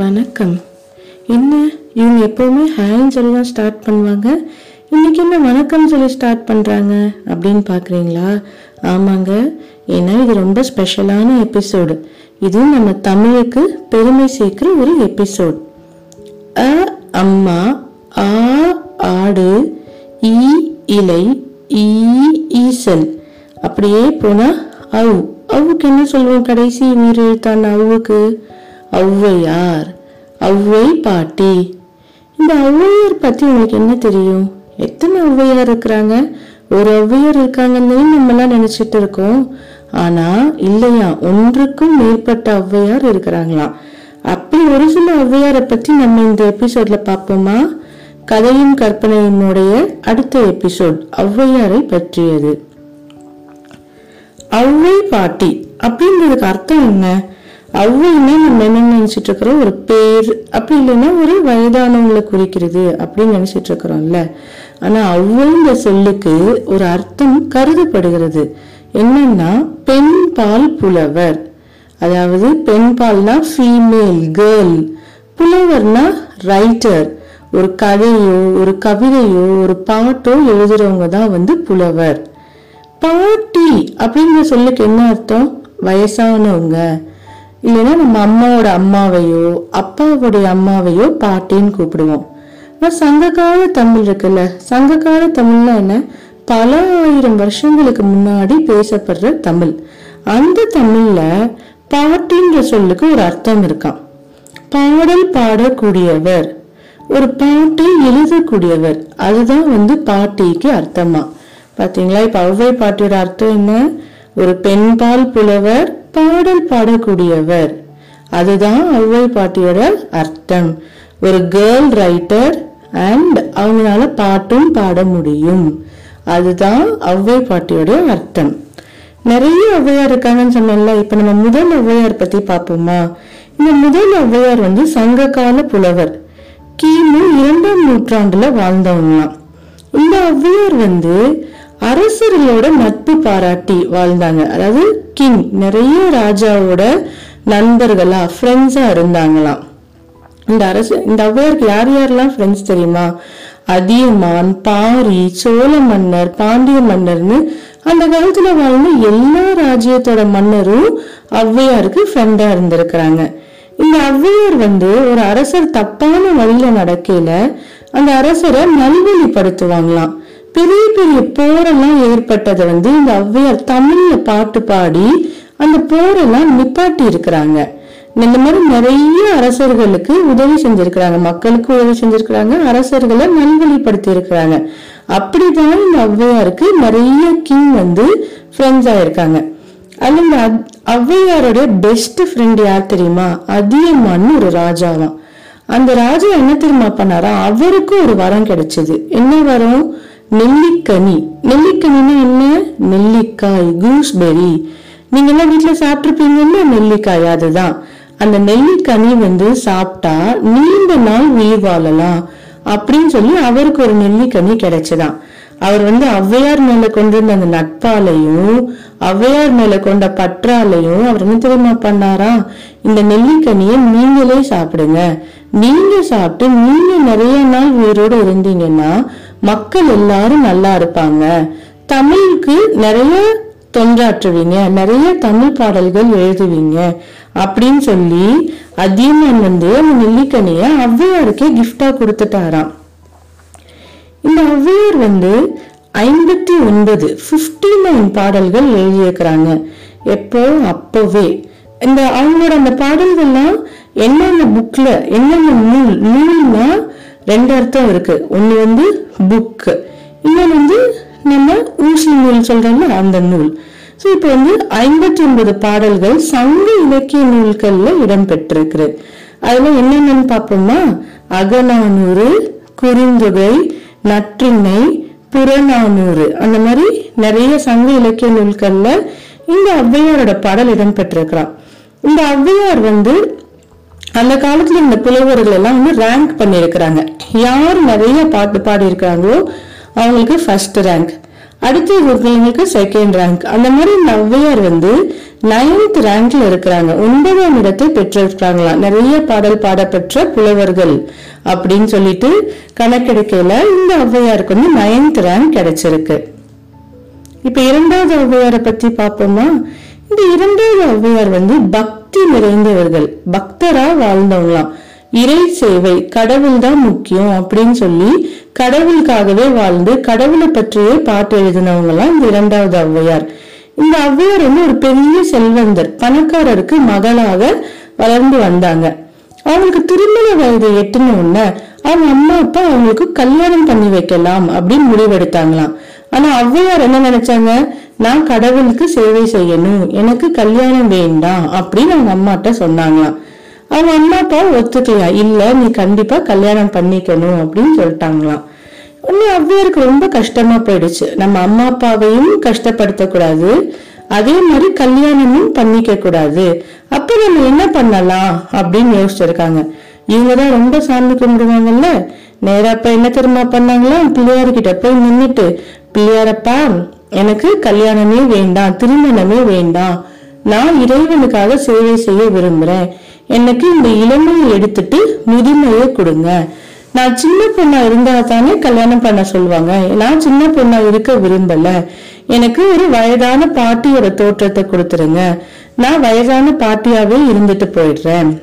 வணக்கம். என்ன இவங்க எப்பவுமே ஹாய்ன்னு சொல்லி தான் ஸ்டார்ட் பண்ணுவாங்க? இன்னைக்கு என்ன வணக்கம் சொல்லி ஸ்டார்ட் பண்ணுறாங்க அப்படின்னு பார்க்குறீங்களா ஆமாங்க. ஏன்னா இது ரொம்ப ஸ்பெஷலான எபிசோடு இது நம்ம தமிழுக்கு பெருமை சேர்க்குற ஒரு எபிசோட் அ அம்மா ஆ ஆடு ஈ இலை ஈ ஈசல். அப்படியே போனால் அவு. அவுக்கு என்ன சொல்லுவோம் கடைசி உயிர் எழுத்தான அவுக்கு ஔவையார் ஔவை பாட்டி. இந்த ஔவையார் பத்தி உங்களுக்கு என்ன தெரியும்? எத்தனை ஔவையார் இருக்கிறாங்க? ஒரு ஔவையார் இருக்காங்கன்னு நம்மலாம் நினைச்சிட்டு இருக்கோம். ஆனா இல்லையா? ஒன்றுக்கும் மேற்பட்ட ஔவையார் இருக்கிறாங்களாம். அப்படி ஒரு சில ஔவையாரை பத்தி நம்ம இந்த எபிசோட்ல பார்ப்போமா? கதையும் கற்பனையினுடைய அடுத்த எபிசோட் ஔவையாரை பற்றியது. ஔவை பாட்டி அப்படின்றதுக்கு அர்த்தம் என்ன? அவ்வளவுமே நம்ம என்ன நினைச்சிட்டு இருக்கிறோம்? ஒரு பேர். அப்படி இல்லைன்னா ஒரு வயதானவங்களை குறிக்கிறது அப்படின்னு நினைச்சிட்டு இருக்கிறோம்ல. ஆனா ஔவைன்ற சொல்லுக்கு ஒரு அர்த்தம் கருதப்படுகிறது. என்னன்னா பெண் பால் புலவர். அதாவது பெண் பால்னா ஃபீமேல் கேர்ள் புலவர்னா ரைட்டர் ஒரு கதையோ ஒரு கவிதையோ ஒரு பாட்டோ எழுதுறவங்க தான் வந்து புலவர். பாட்டி அப்படிங்கிற சொல்லுக்கு என்ன அர்த்தம்? வயசானவங்க. இல்லைன்னா நம்ம அம்மாவோட அம்மாவையோ அப்பாவோடைய அம்மாவையோ பாட்டின்னு கூப்பிடுவோம். நான் சங்ககால தமிழ் இருக்குல்ல? சங்ககால தமிழ்னா என்ன? பல ஆயிரம் வருஷங்களுக்கு முன்னாடி பேசப்படுற தமிழ். அந்த தமிழ்ல பாட்டின்ற சொல்லுக்கு ஒரு அர்த்தம் இருக்கான் பாடல் பாடக்கூடியவர் ஒரு பாட்டை எழுதக்கூடியவர் அதுதான் வந்து பாட்டிக்கு அர்த்தமா. பாத்தீங்களா? இப்ப ஔவை பாட்டியோட அர்த்தம் என்ன? ஒரு பெண்பால் புலவர் பாடல் பாடக்கூடியவர். அதுதான் ஔவை பாட்டியோட அர்த்தம். ஒரு கேர்ள் ரைட்டர் அண்ட் அவங்களால பாட்டும் பாட முடியும். அதுதான் ஔவை பாட்டியோட அர்த்தம். நிறைய ஔவையார் இருக்காங்கன்னு சொன்னேன்ல இப்ப நம்ம முதல் ஔவையார் பத்தி பார்ப்போமா? இந்த முதல் ஔவையார் வந்து சங்ககால புலவர். கிமு இரண்டாம் நூற்றாண்டுல வாழ்ந்தவங்களாம். இந்த ஔவையார் வந்து அரசர்களோட நட்பு பாராட்டி வாழ்ந்தாங்க. அதாவது கிங் நிறைய ராஜாவோட நண்பர்களா ஃப்ரெண்ட்ஸா இருந்தாங்களாம். இந்த அரசு இந்த ஔவையாருக்கு யார் யாரெல்லாம் ஃப்ரெண்ட்ஸ் தெரியுமா? அதியமான் பாரி சோழ மன்னர் பாண்டிய மன்னர்னு அந்த காலத்துல வாழ்ந்த எல்லா ராஜ்யத்தோட மன்னரும் ஔவையாருக்கு ஃப்ரெண்டா இருந்திருக்கிறாங்க. இந்த ஔவையார் வந்து ஒரு அரசர் தப்பான வழியில நடக்கையில அந்த அரசரை நல்வழிப்படுத்துவாங்களாம். பெரிய பெரிய போரெல்லாம் ஏற்பட்டதை வந்து இந்த ஔவையார் தமிழ்ல பாட்டு பாடி அந்த போரெல்லாம் நிப்பாட்டி இருக்கிறாங்க. இந்த மாதிரி நிறைய அரசர்களுக்கு உதவி செஞ்சிருக்கிறாங்க. மக்களுக்கு உதவி செஞ்சிருக்கிறாங்க. அரசர்களை நல்வழிப்படுத்தி இருக்கிறாங்க அப்படிதான் இந்த ஔவையாருக்கு நிறைய கிங் வந்து ஃப்ரெண்ட்ஸ் ஆயிருக்காங்க. அதுல இந்த ஔவையாருடைய ஔவையாரோட பெஸ்ட் ஃப்ரெண்ட் யார் தெரியுமா? அதியமான்னு ஒரு ராஜாவாம். அந்த ராஜா என்ன தெரியுமா பண்ணாரா? அவருக்கும் ஒரு வரம் கிடைச்சது. என்ன வரம்? நெல்லிக்கனி. நெல்லிக்கனின்னா என்ன? நெல்லிக்காய் கூஸ்பெரி நீங்க எல்லாம் வீட்டுல சாப்பிட்டுருப்பீங்கல்ல நெல்லிக்காய் அதுதான். அந்த நெல்லிக்கனி வந்து சாப்பிட்டா நீண்ட நாள் உயிர் வாழலாம் அப்படின்னு சொல்லி அவருக்கு ஒரு நெல்லிக்கனி கிடைச்சதான். அவர் வந்து ஔவையார் மேல கொண்டிருந்த அந்த நட்பாலையும் ஔவையார் மேல கொண்ட பற்றாலையும் அவர் என்ன தெரியுமா பண்ணாரா? இந்த நெல்லிக்கனியை நீங்களே சாப்பிடுங்க. நீங்க சாப்பிட்டு நீங்க நிறைய நாள் உயிரோடு இருந்தீங்கன்னா மக்கள் எல்லாரும் நல்லா இருப்பாங்க. தமிழுக்கு நிறைய தொண்டாற்றுவீங்க. நிறைய தமிழ் பாடல்கள் எழுதுவீங்க. அப்படின்னு சொல்லி அதியமான் வந்து அந்த நெல்லிக்கனிய ஔவையாருக்கே கிஃப்டா கொடுத்துட்டாராம். இந்த ஔவையார் வந்து ஐம்பத்தி ஒன்பது 59 நைன் பாடல்கள் எழுதியிருக்கிறாங்க. எப்போ? அப்பவே. இந்த அவங்களோட அந்த பாடல்கள்லாம் என்னென்ன புக்ல என்னென்ன நூல் நூல்னா ரெண்டு அர்த்தம் இருக்கு. ஒண்ணு வந்து புக் இன்னொன்று வந்து நம்ம ஊசி நூல் சொல்றோம்ல அந்த நூல். ஸோ இப்போ வந்து ஐம்பத்தி ஒன்பது பாடல்கள் சங்க இலக்கிய நூல்கள்ல இடம்பெற்றிருக்கு அதுல என்னென்னன்னு பார்ப்போம்னா அகநானூறு குறுந்தொகை நற்றிணை புறநானூறு அந்த மாதிரி நிறைய சங்க இலக்கிய நூல்கள்ல இந்த ஔவையாரோட பாடல் இடம்பெற்றிருக்கிறான் இந்த ஔவையார் வந்து அந்த காலத்துல இந்த புலவர்கள் எல்லாம் வந்து ரேங்க் பண்ணியிருக்கிறாங்க. யார் நிறைய பாட்டு பாடி இருக்காங்களோ அவங்களுக்கு ஃபர்ஸ்ட் ரேங்க் அடுத்து இருக்கிறவங்களுக்கு செகண்ட் ரேங்க் அந்த மாதிரி நவ்வையார் வந்து நைன்த் ரேங்க்ல இருக்கிறாங்க. ஒன்பதாம் இடத்தை பெற்றிருக்கிறாங்களாம் நிறைய பாடல் பாடப்பெற்ற புலவர்கள் அப்படின்னு சொல்லிட்டு கணக்கெடுக்கையில இந்த ஔவையாருக்கு வந்து நைன்த் ரேங்க் கிடைச்சிருக்கு. இப்ப இரண்டாவது ஔவையாரை பத்தி பார்ப்போமா? இந்த இரண்டாவது ஔவையார் வந்து பக்தி பக்தி நிறைந்தவர்கள் பக்தரா வாழ்ந்தவங்களாம். இறை சேவை கடவுள் தான் முக்கியம் அப்படின்னு சொல்லி கடவுளுக்காகவே வாழ்ந்து கடவுளை பற்றியே பாட்டு எழுதினவங்களாம் இந்த இரண்டாவது ஔவையார். இந்த ஔவையார் வந்து ஒரு பெரிய செல்வந்தர் பணக்காரருக்கு மகளாக வளர்ந்து வந்தாங்க. அவங்களுக்கு திருமண வயது எட்டுன உடனே அவங்க அம்மா அப்பா அவங்களுக்கு கல்யாணம் பண்ணி வைக்கலாம் அப்படின்னு முடிவெடுத்தாங்களாம். ஆனா ஔவையார் என்ன நினைச்சாங்க? நான் கடவுளுக்கு சேவை செய்யணும் எனக்கு கல்யாணம் வேண்டாம் அப்படின்னு அவங்க அம்மாட்ட சொன்னாங்களாம். அவங்க அம்மா அப்பா ஒத்துக்கலையா? இல்ல நீ கண்டிப்பா கல்யாணம் பண்ணிக்கணும் அப்படின்னு சொல்லிட்டாங்களாம். உடனே அவ்வியருக்கு ரொம்ப கஷ்டமா போயிடுச்சு. நம்ம அம்மா அப்பாவையும் கஷ்டப்படுத்தக்கூடாது. அதே மாதிரி கல்யாணமும் பண்ணிக்க கூடாது அப்ப நம்ம என்ன பண்ணலாம் அப்படின்னு யோசிச்சிருக்காங்க. இவங்கதான் ரொம்ப சாமி கும்பிடுவாங்கல்ல? நேரா அப்ப என்ன தெரியுமா பண்ணாங்களா பிள்ளையார்கிட்ட போய் நின்றுட்டு பிள்ளையாரப்பா எனக்கு கல்யாணமே வேண்டாம் திருமணமே வேண்டாம் நான் இறைவனுக்காக சேவை செய்ய விரும்புறேன். எனக்கு இந்த இளமையை எடுத்துட்டு முதுமையை கொடுங்க. நான் சின்ன பொண்ணா இருந்தா தானே கல்யாணம் பண்ண சொல்லுவாங்க நான் சின்ன பொண்ணா இருக்க விரும்பல. எனக்கு ஒரு வயதான பாட்டியோட தோற்றத்தை கொடுத்துருங்க. நான் வயதான பாட்டியாவே இருந்துட்டு போயிடுறேன்.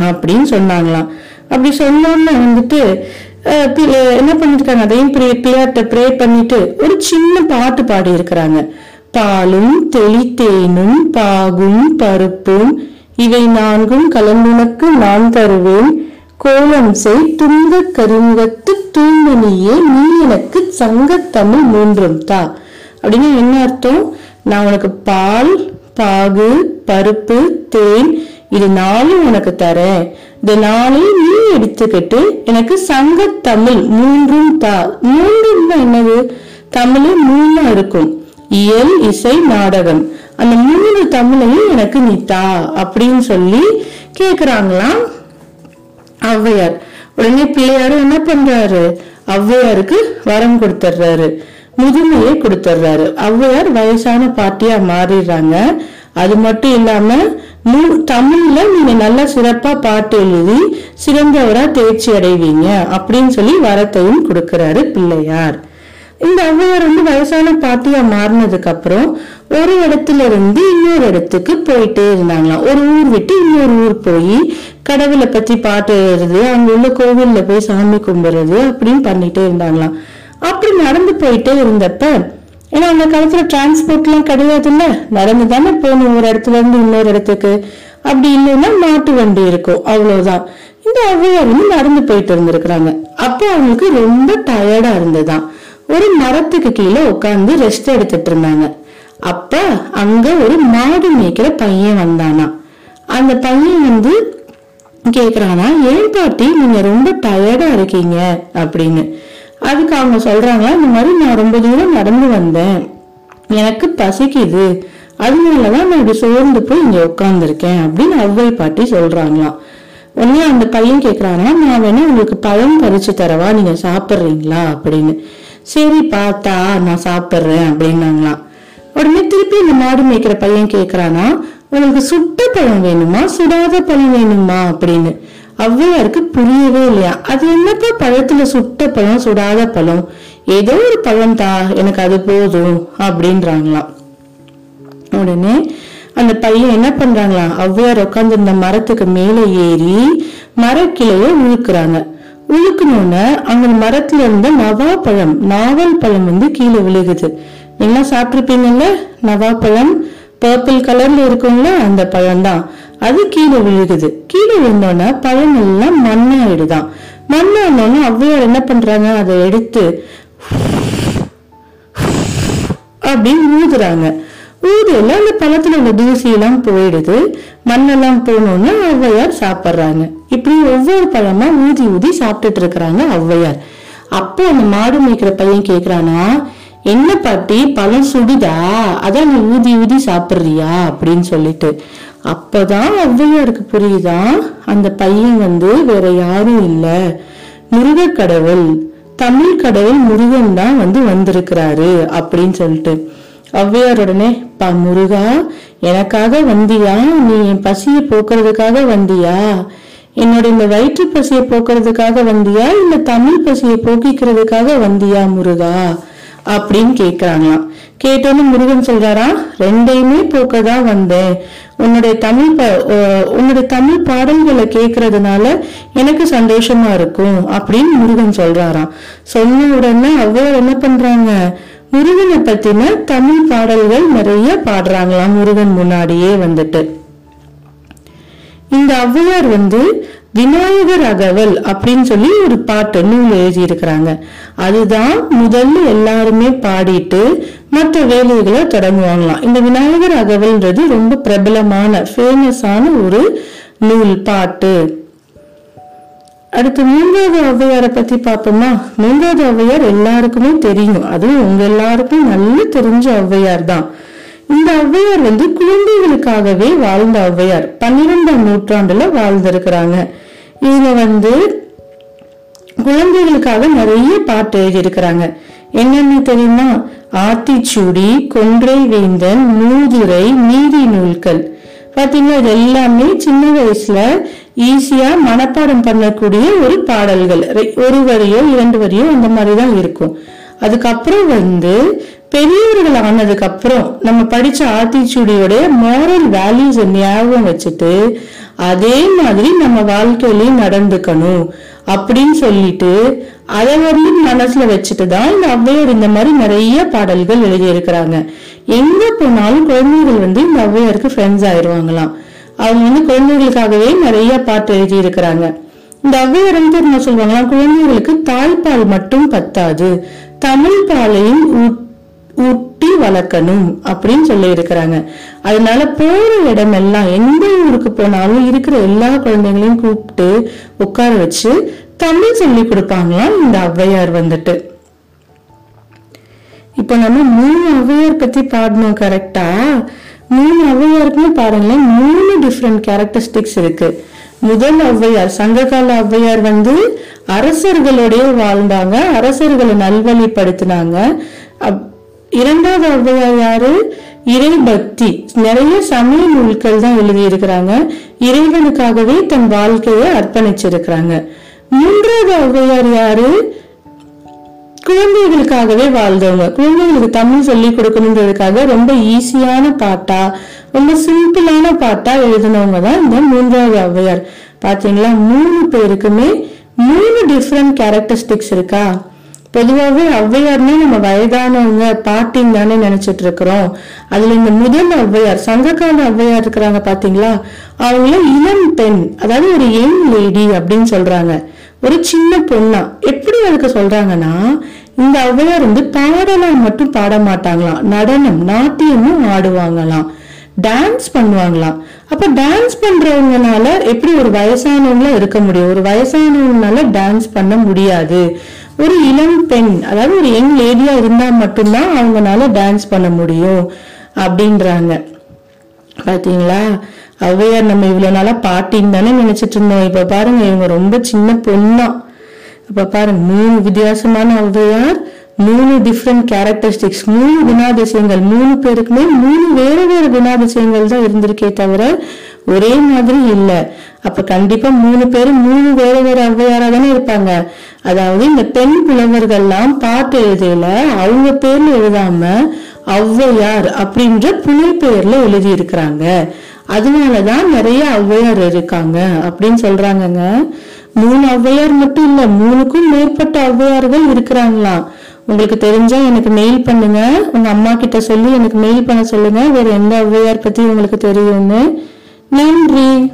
அப்படின்னு சொன்னாங்களாம். அப்படி சொன்னோன்னு வந்துட்டு என்ன பண்ணிருக்காங்க? அதையும் பிள்ளையாட்ட ப்ரே பண்ணிட்டு ஒரு சின்ன பாட்டு பாடி இருக்கிறாங்க பாலும் தெளித்தேனும் பாகும் பருப்பும் இவை நான்கும் கலந்துனக்கு நான் தருவேன். கோலம் செய் துங்க கருங்கத்து தூய்மணியே நீ எனக்கு சங்கத்தமிழ் மூன்றும் தா. அப்படின்னு என்ன அர்த்தம்? நான் உனக்கு பால் பாகு பருப்பு தேன் இது நானும் உனக்கு தரேன். இந்த நாளையும் நீ எடுத்துக்கிட்டு எனக்கு சங்கத்தமிழ் மூன்றும் தா. மூன்றும் என்னது? தமிழ் மூணு இருக்கும். இயல் இசை நாடகம். அந்த மூணு தமிழையும் எனக்கு நீ தா அப்படின்னு சொல்லி கேக்குறாங்களாம் ஔவையார். உடனே பிள்ளையாரும் என்ன பண்றாரு? ஔவையாருக்கு வரம் கொடுத்துட்றாரு முதுமையை கொடுத்துட்றாரு ஔவையார் வயசான பாட்டியா மாறிடுறாங்க. அது மட்டும் இல்லாம மு- தமிழ்ல நீங்க நல்லா சிறப்பா பாட்டு எழுதி சிறந்தவரா தேர்ச்சி அடைவீங்க அப்படின்னு சொல்லி வரத்தையும் கொடுக்கிறாரு பிள்ளையார். இந்த ஔவையார் வந்து வயசான பாட்டியா மாறினதுக்கு அப்புறம் ஒரு இடத்துல இருந்து இன்னொரு இடத்துக்கு போயிட்டே இருந்தாங்களாம். ஒரு ஊர் விட்டு இன்னொரு ஊர் போய் கடவுளை பத்தி பாட்டு எழுதுறது அங்க உள்ள கோவில்ல போய் சாமி கும்பிடுறது அப்படின்னு பண்ணிட்டே இருந்தாங்களாம். அப்படி நடந்து போயிட்டே இருந்தப்ப ஏன்னா அந்த காலத்துல டிரான்ஸ்போர்ட்லாம் கிடையாது கிடையாதுல்ல? நடந்து தானே போகணும் ஒரு இடத்துல இருந்து இன்னொரு இடத்துக்கு. அப்படி இல்லைன்னா மாட்டு வண்டி இருக்கும். அவ்வளவுதான். இந்த ஔவையார் வந்து நடந்து போயிட்டு இருந்திருக்கிறாங்க. அப்போ அவங்களுக்கு ரொம்ப டயர்டா இருந்ததாம் ஒரு மரத்துக்கு கீழே உட்காந்து ரெஸ்ட் எடுத்துட்டு இருந்தாங்க. அப்ப அங்க ஒரு மாடு மேய்க்கிற பையன் வந்தானா? அந்த பையன் வந்து கேக்குறானா ஏன் பாட்டி நீங்க ரொம்ப டயர்டா இருக்கீங்க? அப்படின்னு. அதுக்கு அவங்க சொல்றாங்களா இந்த மாதிரி நான் ரொம்ப தூரம் நடந்து வந்தேன். எனக்கு பசிக்குது. அதனாலதான் நான் இப்படி சோர்ந்து போய் இங்க உட்காந்துருக்கேன் அப்படின்னு அவ்வை பாட்டி சொல்றாங்களாம். உடனே அந்த பையன் கேக்குறானா நான் வேணா உங்களுக்கு பழம் பறிச்சு தரவா நீங்க சாப்பிடுறீங்களா அப்படின்னு. சரி பார்த்தா நான் சாப்பிடுறேன் அப்படின்னாங்களாம். உடனே திருப்பி இந்த மாடு மேய்க்கிற பையன் கேட்குறானா உங்களுக்கு சுட்ட பழம் வேணுமா? சுடாத பழம் வேணுமா? அப்படின்னு. ஔவையாருக்கு புரியவே இல்லையா? அது என்னப்பா பழத்துல சுட்ட பழம் சுடாத பழம்? ஏதோ ஒரு பழம் தா எனக்கு அது போதும் அப்படின்றாங்களாம். உடனே அந்த பையன் என்ன பண்றாங்களாம்? ஔவையார் உட்காந்துருந்த மரத்துக்கு மேலே ஏறி மரக்கிளைய உழுக்குறாங்க. உழுக்கணும்னு அங்க மரத்துல இருந்த நவா பழம் நாவல் பழம் வந்து கீழே விழுகுது. நீங்க சாப்பிட்டுருப்பீங்கல்ல? நவா பழம் பர்பிள் கலர்ல இருக்கும்ல அந்த பழம் தான் அது கீழே விழுகுது. கீழே விழுந்தோன்னா பழம் எல்லாம் மண்ணாயிடுதான் மண்ணானோன்னு ஔவையார் என்ன பண்றாங்க? அதை எடுத்து அப்படின்னு ஊதுறாங்க. ஊதுல அந்த பழத்துல உள்ள தூசி எல்லாம் போயிடுது. மண்ணெல்லாம் போனோன்னு ஔவையார் சாப்பிடுறாங்க. இப்படி ஒவ்வொரு பழமா ஊதி ஊதி சாப்பிட்டுட்டு இருக்கிறாங்க ஔவையார் அப்போ அந்த மாடு மேய்க்கிற பையன் கேக்குறானா என்ன பாட்டி பழம் சுடுதா? அதான் நீ ஊதி ஊதி சாப்பிடுறியா? அப்படின்னு சொல்லிட்டு. அப்பதான் ஔவையாருக்கு புரியுதா? அந்த பையன் வந்து வேற யாரும் இல்ல. முருகக் கடவுள் தமிழ் கடவுள் முருகன் தான் வந்து வந்திருக்கிறாரு அப்படின்னு சொல்லிட்டு. ஔவையார் உடனே பா முருகா எனக்காக வந்தியா? நீ என் பசியை போக்குறதுக்காக வந்தியா? என்னோட இந்த வயிற்று பசியை போக்குறதுக்காக வந்தியா? இல்ல தமிழ் பசியை போக்கிக்கிறதுக்காக வந்தியா முருகா? அப்படின்னு கேக்குறாங்களாம். கேட்டோன்னு முருகன் சொல்றாரா? ரெண்டையுமே போக்க தான் வந்தேன். உன்னுடைய தமிழ் உன்னுடைய தமிழ் பாடல்களை கேட்கறதுனால எனக்கு சந்தோஷமா இருக்கும் அப்படின்னு முருகன் சொல்றாராம் சொன்ன உடனே ஔவையார் என்ன பண்றாங்க? முருகனை பத்தின தமிழ் பாடல்கள் நிறைய பாடுறாங்களாம் முருகன் முன்னாடியே வந்துட்டு. இந்த ஔவையார் வந்து விநாயகர் அகவல் அப்படின்னு சொல்லி ஒரு பாட்டு நூல் எழுதி இருக்கிறாங்க அதுதான் முதல்ல எல்லாருமே பாடிட்டு மற்ற வேலைகளை தொடங்குவாங்களாம். இந்த விநாயகர் அகவல்ன்றது ரொம்ப பிரபலமான ஃபேமஸான ஒரு நூல் பாட்டு. அடுத்து மூன்றாவது ஔவையாரை பத்தி பார்ப்போமா? மூன்றாவது ஔவையார் எல்லாருக்குமே தெரியும். அதுவும் உங்க எல்லாருக்கும் நல்ல தெரிஞ்ச ஔவையார் தான். இந்த ஔவையார் வந்து குழந்தைகளுக்காகவே வாழ்ந்த ஔவையார் பன்னிரெண்டாம் நூற்றாண்டுல வாழ்ந்திருக்கிறாங்க. இவங்க வந்து குழந்தைகளுக்காக நிறைய பாட்டு எழுதியிருக்கிறாங்க. என்னென்ன தெரியுமா? ஆத்திச்சூடி கொன்றை வேந்தன் மூதுரை நீதி நூல்கள். பாத்தீங்களா? இது எல்லாமே சின்ன வயசுல ஈஸியா மனப்பாடம் பண்ணக்கூடிய ஒரு பாடல்கள். ஒரு வரியோ இரண்டு வரியோ அந்த மாதிரி தான் இருக்கும். அதுக்கப்புறம் வந்து பெரியவர்கள் ஆனதுக்கு அப்புறம் நம்ம படிச்ச ஆத்திச்சூடியோட மாரல் வேல்யூஸ் ஞாபகம் வச்சுட்டு அதே மாதிரி நம்ம வாழ்க்கையிலையும் நடந்துக்கணும் அப்படின்னு சொல்லிட்டு அதை வந்து மனசுல வச்சுட்டு தான் இந்த ஔவையார் இந்த மாதிரி நிறைய பாடல்கள் எழுதியிருக்கிறாங்க. எங்க போனாலும் குழந்தைகள் வந்து இந்த ஔவையாருக்கு ஃப்ரெண்ட்ஸ் ஆயிருவாங்களாம். அவங்க வந்து குழந்தைகளுக்காகவே நிறைய பாட்டு எழுதி இருக்கிறாங்க இந்த ஔவையார் வந்து என்ன சொல்லுவாங்களா குழந்தைகளுக்கு தாய்ப்பால் மட்டும் பத்தாது. தமிழ் பாலையும் ஊட்டி வளர்க்கணும் அப்படின்னு சொல்லி இருக்கிறாங்க. அதனால போற இடமெல்லாம் எந்த ஊருக்கு போனாலும் இருக்கிற எல்லா குழந்தைங்களையும் கூப்பிட்டு உட்கார வச்சு தமிழ் சொல்லி கொடுப்பாங்களாம் இந்த ஔவையார் வந்துட்டு. இப்ப நம்ம மூணு ஔவையார் பத்தி பாடணும் கரெக்டா மூணு ஔவையாருக்குன்னு பாருங்களேன் மூணு டிஃப்ரெண்ட் கேரக்டரிஸ்டிக்ஸ் இருக்கு. முதல் ஔவையார் சங்ககால ஔவையார் வந்து அரசர்களோடய வாழ்ந்தாங்க அரசர்களை நல்வழிப்படுத்தினாங்க. அப்- இரண்டாவது ஔவையார் யாரு இறைபக்தி நிறைய சமய நூல்கள் தான் எழுதியிருக்கிறாங்க. இறைவனுக்காகவே தன் வாழ்க்கையை அர்ப்பணிச்சிருக்கிறாங்க. மூன்றாவது ஔவையார் யாரு? குழந்தைகளுக்காகவே வாழ்ந்தவங்க. குழந்தைகளுக்கு தமிழ் சொல்லி கொடுக்கணுன்றதுக்காக ரொம்ப ஈஸியான பாட்டா ரொம்ப சிம்பிளான பாட்டா எழுதினவங்க தான் இந்த மூன்றாவது ஔவையார் பாத்தீங்களா? மூணு பேருக்குமே மூணு டிஃப்ரெண்ட் கேரக்டரிஸ்டிக்ஸ் இருக்கா? பொதுவாகவே ஔவையார்னே நம்ம வயதானவங்க பாட்டின்னு தானே நினைச்சிட்டு இருக்கிறோம். அதுல இந்த முதல் ஔவையார் சங்ககால ஔவையார் இருக்கிறாங்க பாத்தீங்களா? அவங்கள இளம் பெண் அதாவது ஒரு யங் லேடி அப்படின்னு சொல்றாங்க. ஒரு சின்ன பொண்ணா. எப்படி அதுக்கு சொல்றாங்கன்னா இந்த ஔவையார் வந்து பாடலாம் மட்டும் பாட மாட்டாங்களாம். நடனம் நாட்டியமும் ஆடுவாங்களாம். டான்ஸ் பண்ணுவாங்களாம். அப்ப டான்ஸ் பண்றவங்கனால எப்படி ஒரு வயசானவங்கள இருக்க முடியும்? ஒரு வயசானவங்கனால டான்ஸ் பண்ண முடியாது. ஒரு இளம் பெண் அதாவது ஒரு யங் லேடியா இருந்தா மட்டும்தான் அவங்கனால டான்ஸ் பண்ண முடியும் அப்படின்றாங்க. பாத்தீங்களா? ஔவையார் நம்ம இவ்வளவு நாளா பாட்டின்னு தானே நினைச்சிட்டு இருந்தோம். இப்ப பாருங்க இவங்க ரொம்ப சின்ன பொண்ணா. இப்ப பாருங்க மூணு வித்தியாசமான ஔவையார் மூணு டிஃப்ரெண்ட் கேரக்டரிஸ்டிக்ஸ் மூணு குணாதிசயங்கள் மூணு பேருக்குமே மூணு வேற வேற குணாதிசயங்கள் தான் இருந்திருக்கே தவிர ஒரே மாதிரி இல்லை. அப்ப கண்டிப்பா மூணு பேரும் மூணு வேற வேற ஔவையாரா தானே இருப்பாங்க. அதாவது இந்த பெண் புலவர்கள்லாம் பாட்டு எழுதையில அவங்க பேர்ல எழுதாம ஔவையார் அப்படின்ற புனை பெயர்ல எழுதி இருக்கிறாங்க அதனாலதான் நிறைய ஔவையார் இருக்காங்க அப்படின்னு சொல்றாங்கங்க. மூணு ஔவையார் மட்டும் இல்ல மூணுக்கும் மேற்பட்ட ஔவையார்கள் இருக்கிறாங்களாம். உங்களுக்கு தெரிஞ்சா எனக்கு மெயில் பண்ணுங்க. உங்க அம்மா கிட்ட சொல்லி எனக்கு மெயில் பண்ண சொல்லுங்க. வேற எந்த ஔவையார் பத்தி உங்களுக்கு தெரியும்னு. நன்றி.